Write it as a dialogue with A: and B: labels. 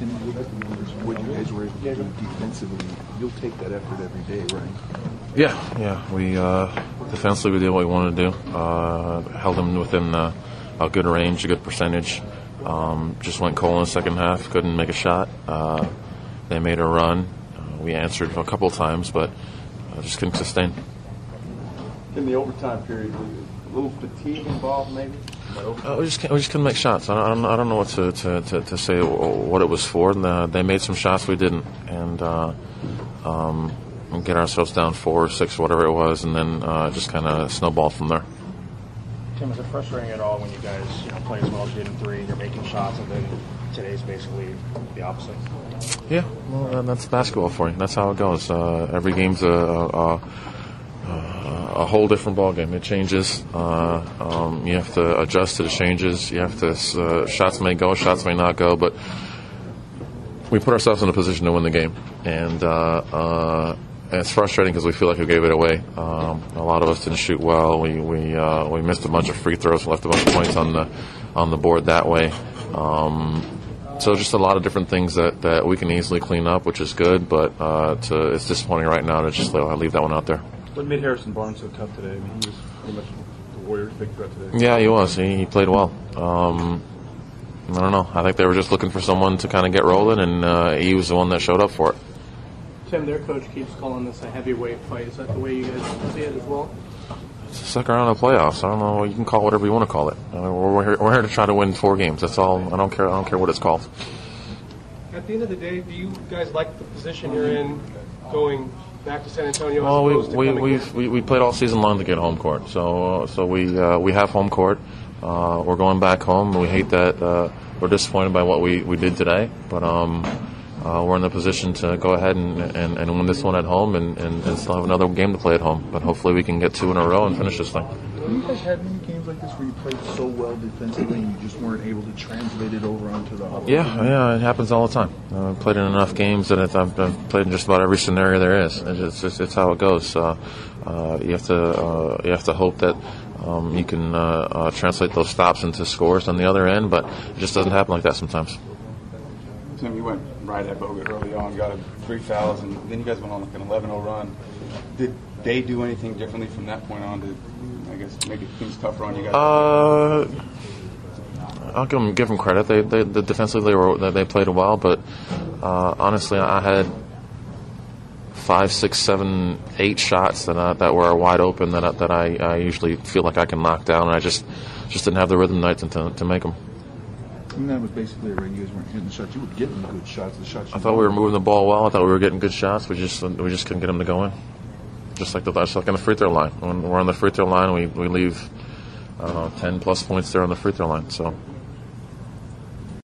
A: What, what you guys were able to do defensively, you'll take that effort every day, right?
B: Yeah, yeah. We uh, defensively we did what we wanted to do. Uh, held them within uh, a good range, a good percentage. Um, just went cold in the second half. Couldn't make a shot. Uh, they made a run. Uh, we answered a couple times, but uh, just couldn't sustain.
C: In the overtime period, was a little fatigue involved, maybe?
B: Uh, we just can't, we just couldn't make shots. I don't, I don't, know what to, to, to, to say what it was for. And, uh, they made some shots we didn't, and uh, um, get ourselves down four or six, whatever it was, and then uh, just kind of snowballed from there.
D: Tim, is it frustrating at all when you guys you know play as well as you did in three, you're making shots, and then today's basically the opposite?
B: Yeah, well, that's basketball for you. That's how it goes. Uh, every game's a, a, a, whole different ballgame. It changes. Uh, um, you have to adjust to the changes. You have to. Uh, shots may go, shots may not go, but we put ourselves in a position to win the game, and. Uh, uh, and it's frustrating because we feel like we gave it away. Um, a lot of us didn't shoot well. We we uh, we missed a bunch of free throws, left a bunch of points on the on the board that way. Um, so just a lot of different things that, that we can easily clean up, which is good. But uh, to, it's disappointing right now to just uh, leave that one out there.
C: What made Harrison Barnes so tough today? I mean, he was pretty much the Warriors' big threat today.
B: Yeah, he was. He, he played well. Um, I don't know. I think they were just looking for someone to kind of get rolling, and uh, he was the one that showed up for it.
E: Tim, their coach keeps calling this a heavyweight fight. Is that the way you guys see it as well?
B: It's the second round of playoffs. I don't know. You can call it whatever you want to call it. I mean, we're, here, we're here to try to win four games. That's all. I don't care. I don't care what it's called.
F: At the end of the day, do you guys like the position you're in, going back to San Antonio?
B: Well, we we we we played all season long to get home court. So uh, so we uh, we have home court. Uh, we're going back home. We hate that. Uh, we're disappointed by what we, we did today, but um, uh, we're in the position to go ahead and, and, and win this one at home and, and, and, still have another game to play at home. But hopefully we can get two in a row and finish this thing.
A: Have you guys had many games like this where you played so well defensively and you just weren't able to translate it over onto the offense?
B: Yeah, yeah, it happens all the time. Uh, I've played in enough games that I've, I've played in just about every scenario there is. It's, just, it's how it goes. Uh, uh, you have to uh, you have to hope that um, you can uh, uh, translate those stops into scores on the other end, but it just doesn't happen like that sometimes.
C: Tim, you went right at Bogut early on, got him three fouls, and then you guys went on like an 11-0 run. Did they do anything differently from that point on to, I guess, make things tougher on you guys?
B: Uh, I'll give them give them credit. They, they the defensively they were they played well, but uh, honestly, I had five, six, seven, eight shots that I, that were wide open that I, that I, I usually feel like I can knock down, and I just just didn't have the rhythm tonight to, to make them.
A: And that was basically where you guys weren't hitting shots. You were getting good shots. The shots.
B: I thought we were moving the ball well. I thought we were getting good shots. We just we just couldn't get them to go in. Just like the just like on the free throw line. When we're on the free throw line, we we leave I don't know ten plus points there on the free throw line. So